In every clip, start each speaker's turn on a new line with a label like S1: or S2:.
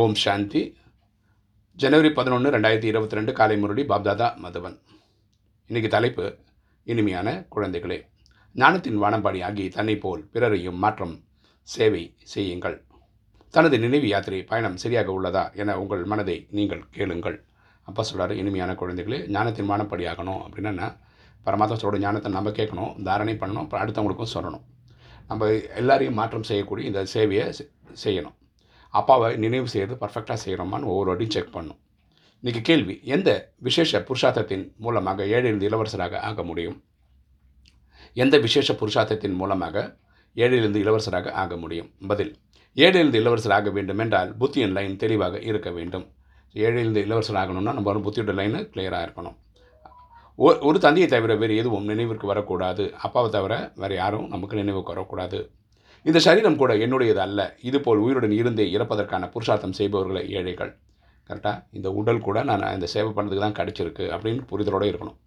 S1: ஓம் சாந்தி. ஜனவரி பதினொன்று ரெண்டாயிரத்தி இருபத்தி ரெண்டு காலை முரளி பாப்தாதா மதுவன் இன்னைக்கு தலைப்பு இனிமையான குழந்தைகளே. ஞானத்தின் வானம்பாடி ஆகி தன்னை போல் பிறரையும் மாற்றம் சேவை செய்யுங்கள். தனது நினைவு யாத்திரை பயணம் சரியாக உள்ளதா என உங்கள் மனதை நீங்கள் கேளுங்கள். அப்பா சொல்கிறாரு இனிமையான குழந்தைகளே ஞானத்தின் வானப்படி ஆகணும் அப்படின்னா என்ன? பரமாத்மா ஞானத்தை நம்ம கேட்கணும் தாரணை பண்ணணும் அப்புறம் அடுத்தவங்களுக்கும் சொல்லணும். நம்ம எல்லாரையும் மாற்றம் செய்யக்கூடிய இந்த சேவையை செய்யணும். அப்பாவை நினைவு செய்கிறது பர்ஃபெக்டாக செய்கிறோமான்னு ஒவ்வொரு வாட்டியும் செக் பண்ணும். இன்றைக்கி கேள்வி எந்த விசேஷ புருஷார்த்தத்தின் மூலமாக ஏழிலிருந்து இளவரசராக ஆக முடியும்? எந்த விசேஷ புருஷார்த்தத்தின் மூலமாக ஏழிலிருந்து இளவரசராக ஆக முடியும்? பதில் ஏழையிலிருந்து இளவரசர் ஆக வேண்டும் என்றால் புத்தியின் லைன் தெளிவாக இருக்க வேண்டும். ஏழிலிருந்து இளவரசராகணும்னா நம்ம ஒரு புத்தியோட லைனு கிளியராக இருக்கணும். ஒரு தந்தையை தவிர வேறு எதுவும் நினைவிற்கு வரக்கூடாது. அப்பாவை தவிர வேறு யாரும் நமக்கு நினைவுக்கு வரக்கூடாது. இந்த சரீரம் கூட என்னுடையது அல்ல. இதுபோல் உயிருடன் இருந்தே இறப்பதற்கான புருஷார்த்தம் செய்பவர்களே ஏழைகள். கரெக்டாக இந்த உடல் கூட நான் இந்த சேவை பண்ணுறதுக்கு தான் கிடச்சிருக்கு அப்படின்னு புரிதலோடு இருக்கணும்.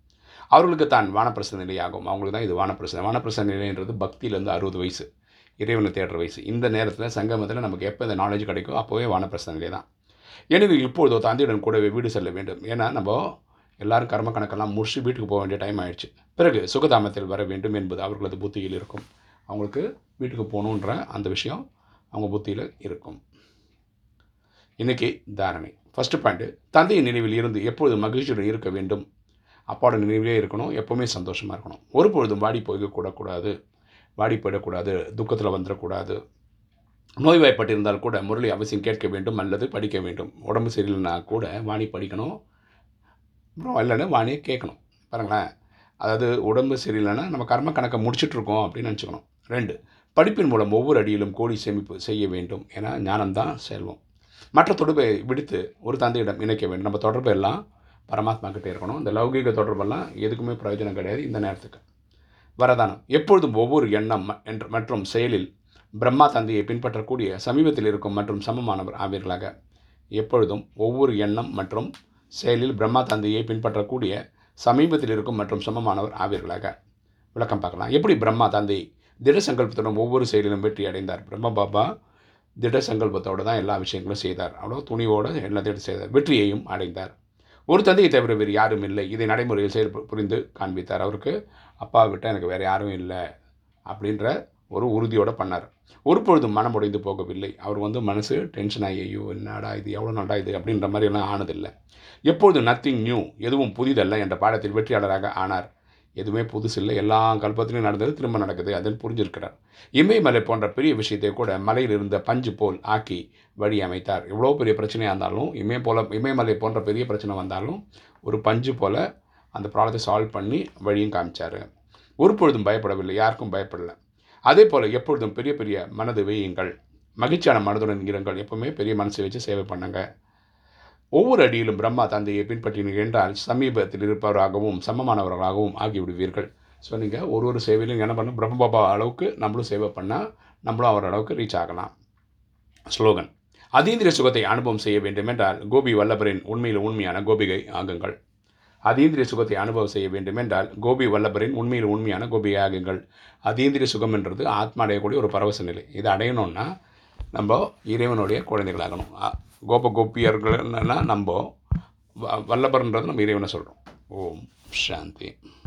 S1: அவர்களுக்கு தான் வானப்பிரசன நிலையாகும். அவங்களுக்கு தான் இது வானப்பிரசன வானப்பிரசன நிலைன்றது பக்தியிலேருந்து அறுபது வயசு இறைவனை தேடுற வயசு. இந்த நேரத்தில் சங்கமத்தில் நமக்கு எப்போ இந்த நாலேஜ் கிடைக்கும் அப்போவே வானப்பிரசன நிலை தான். எனவே இப்பொழுதோ தந்தையுடன் கூடவே வீடு செல்ல வேண்டும். ஏன்னா நம்ம எல்லாரும் கர்ம கணக்கெல்லாம் முடிச்சு வீட்டுக்கு போக வேண்டிய டைம் ஆயிடுச்சு. பிறகு சுகதாமத்தில் வர வேண்டும் என்பது அவர்களது புத்தியில் இருக்கும். அவங்களுக்கு வீட்டுக்கு போகணுன்ற அந்த விஷயம் அவங்க புத்தியில் இருக்கும். இன்றைக்கி தாரணை. ஃபஸ்ட்டு பாயிண்ட்டு தந்தையின் நினைவில் இருந்து எப்பொழுதும் மகிழ்ச்சியுடன் இருக்க வேண்டும்? அப்பாவோட நினைவிலே இருக்கணும் எப்போவுமே சந்தோஷமாக இருக்கணும். ஒரு பொழுதும் வாடி போய்க்கூடக்கூடாது வாடி போயிடக்கூடாது துக்கத்தில் வந்துடக்கூடாது நோய்வாய்ப்பட்டிருந்தால் கூட முரளி அவசியம் கேட்க வேண்டும் அல்லது படிக்க வேண்டும். உடம்பு சரியில்லைனா கூட வாணி படிக்கணும். அப்புறம் இல்லைன்னா வாணியை கேட்கணும். பாருங்களேன். அதாவது உடம்பு சரியில்லைன்னா நம்ம கர்ம கணக்கை முடிச்சிட்டு இருக்கோம் அப்படின்னு நினச்சிக்கணும். ரெண்டு படிப்பின் மூலம் ஒவ்வொரு அடியிலும் கோடி சேமிப்பு செய்ய வேண்டும் ஏன்னா ஞானம்தான் செல்வம். மற்ற தொடர்பை விடுத்து ஒரு தந்தையிடம் இணைக்க வேண்டும். நம்ம தொடர்பு எல்லாம் பரமாத்மா கிட்டே இருக்கணும். இந்த லௌகீக தொடர்பெல்லாம் எதுக்குமே பிரயோஜனம் கிடையாது இந்த நேரத்துக்கு. வரதானம். எப்பொழுதும் ஒவ்வொரு எண்ணம் ம- என்ற மற்றும் செயலில் பிரம்மா தந்தையை பின்பற்றக்கூடிய சமீபத்தில் இருக்கும் மற்றும் சமமானவர் ஆவீர்களாக. எப்பொழுதும் ஒவ்வொரு எண்ணம் மற்றும் செயலில் பிரம்மா தந்தையை பின்பற்றக்கூடிய சமீபத்தில் இருக்கும் மற்றும் சமமானவர் ஆவீர்களாக. விளக்கம் பார்க்கலாம். எப்படி பிரம்மா தந்தை திட சங்கல்பத்துடன் ஒவ்வொரு செயலிலும் வெற்றி அடைந்தார். பிரம்ம பாபா திட சங்கல்பத்தோடு தான் எல்லா விஷயங்களும் செய்தார். அவ்வளோ துணிவோடு எல்லாத்தையும் செய்தார். வெற்றியையும் அடைந்தார். ஒரு தந்தையை தவிர வேறு யாரும் இல்லை. இதை நடைமுறையில் செயல் புரிந்து காண்பித்தார். அவருக்கு அப்பா விட்ட எனக்கு வேறு யாரும் இல்லை அப்படின்ற ஒரு உறுதியோடு பண்ணார். ஒரு பொழுதும் மனம் உடைந்து போகவில்லை. அவர் வந்து மனசு டென்ஷன் ஆகி ஐயோ என்னடா இது? எவ்வளோ நடா இது? அப்படின்ற மாதிரி எல்லாம் ஆனதில்லை. எப்பொழுது நத்திங் நியூ எதுவும் புதிதல்ல என்ற பாடத்தில் வெற்றியாளராக ஆனார். எதுவுமே புதுசு இல்லை. எல்லா கல்பத்திலையும் நடந்தது திரும்ப நடக்குது. அதில் புரிஞ்சிருக்கிறார். இமயமலை போன்ற பெரிய விஷயத்தை கூட மலையில் இருந்த பஞ்சு போல் ஆக்கி வழி அமைத்தார். எவ்வளோ பெரிய பிரச்சனையாக இருந்தாலும் இமய போல இமயமலை போன்ற பெரிய பிரச்சனை வந்தாலும் ஒரு பஞ்சு போல் அந்த ப்ராப்ளத்தை சால்வ் பண்ணி வழியும் காமிச்சார். ஒரு பொழுதும் பயப்படவில்லை. யாருக்கும் பயப்படலை. அதே போல் எப்பொழுதும் பெரிய பெரிய மனது வையுங்கள். மகிழ்ச்சியான மனதுடன் இருங்கள். எப்பவுமே பெரிய மனசை வச்சு சேவை பண்ணுங்கள் ஒவ்வொரு அடியிலும் பிரம்மா தந்தையை பின்பற்றினீர்கள் என்றால் சமீபத்தில் இருப்பவராகவும் சமமானவர்களாகவும் ஆகிவிடுவீர்கள். ஸோ நீங்கள் ஒரு ஒரு சேவையிலும் என்ன பண்ணணும்? பிரம்ம பாபா அளவுக்கு நம்மளும் சேவை பண்ணால் நம்மளும் அவர் அளவுக்கு ரீச் ஆகலாம். ஸ்லோகன். அதீந்திரிய சுகத்தை அனுபவம் செய்ய வேண்டும் என்றால் கோபி வல்லபரின் உண்மையில் உண்மையான கோபிகை ஆகுங்கள். அதீந்திரிய சுகத்தை அனுபவம் செய்ய வேண்டும் என்றால் கோபி வல்லபரின் உண்மையில் உண்மையான கோபிகை ஆகுங்கள். அதீந்திரிய சுகம் என்றது ஆத்மா அடையக்கூடிய ஒரு பரவச நிலை. இதை அடையணும்னா நம்ம இறைவனுடைய குழந்தைகளாகணும். கோப கோபியர்கள் என்னென்னா நம்ம வ- வல்லபர்ன்றது நம்ம இறைவனை சொல்கிறோம் ஓம் சாந்தி.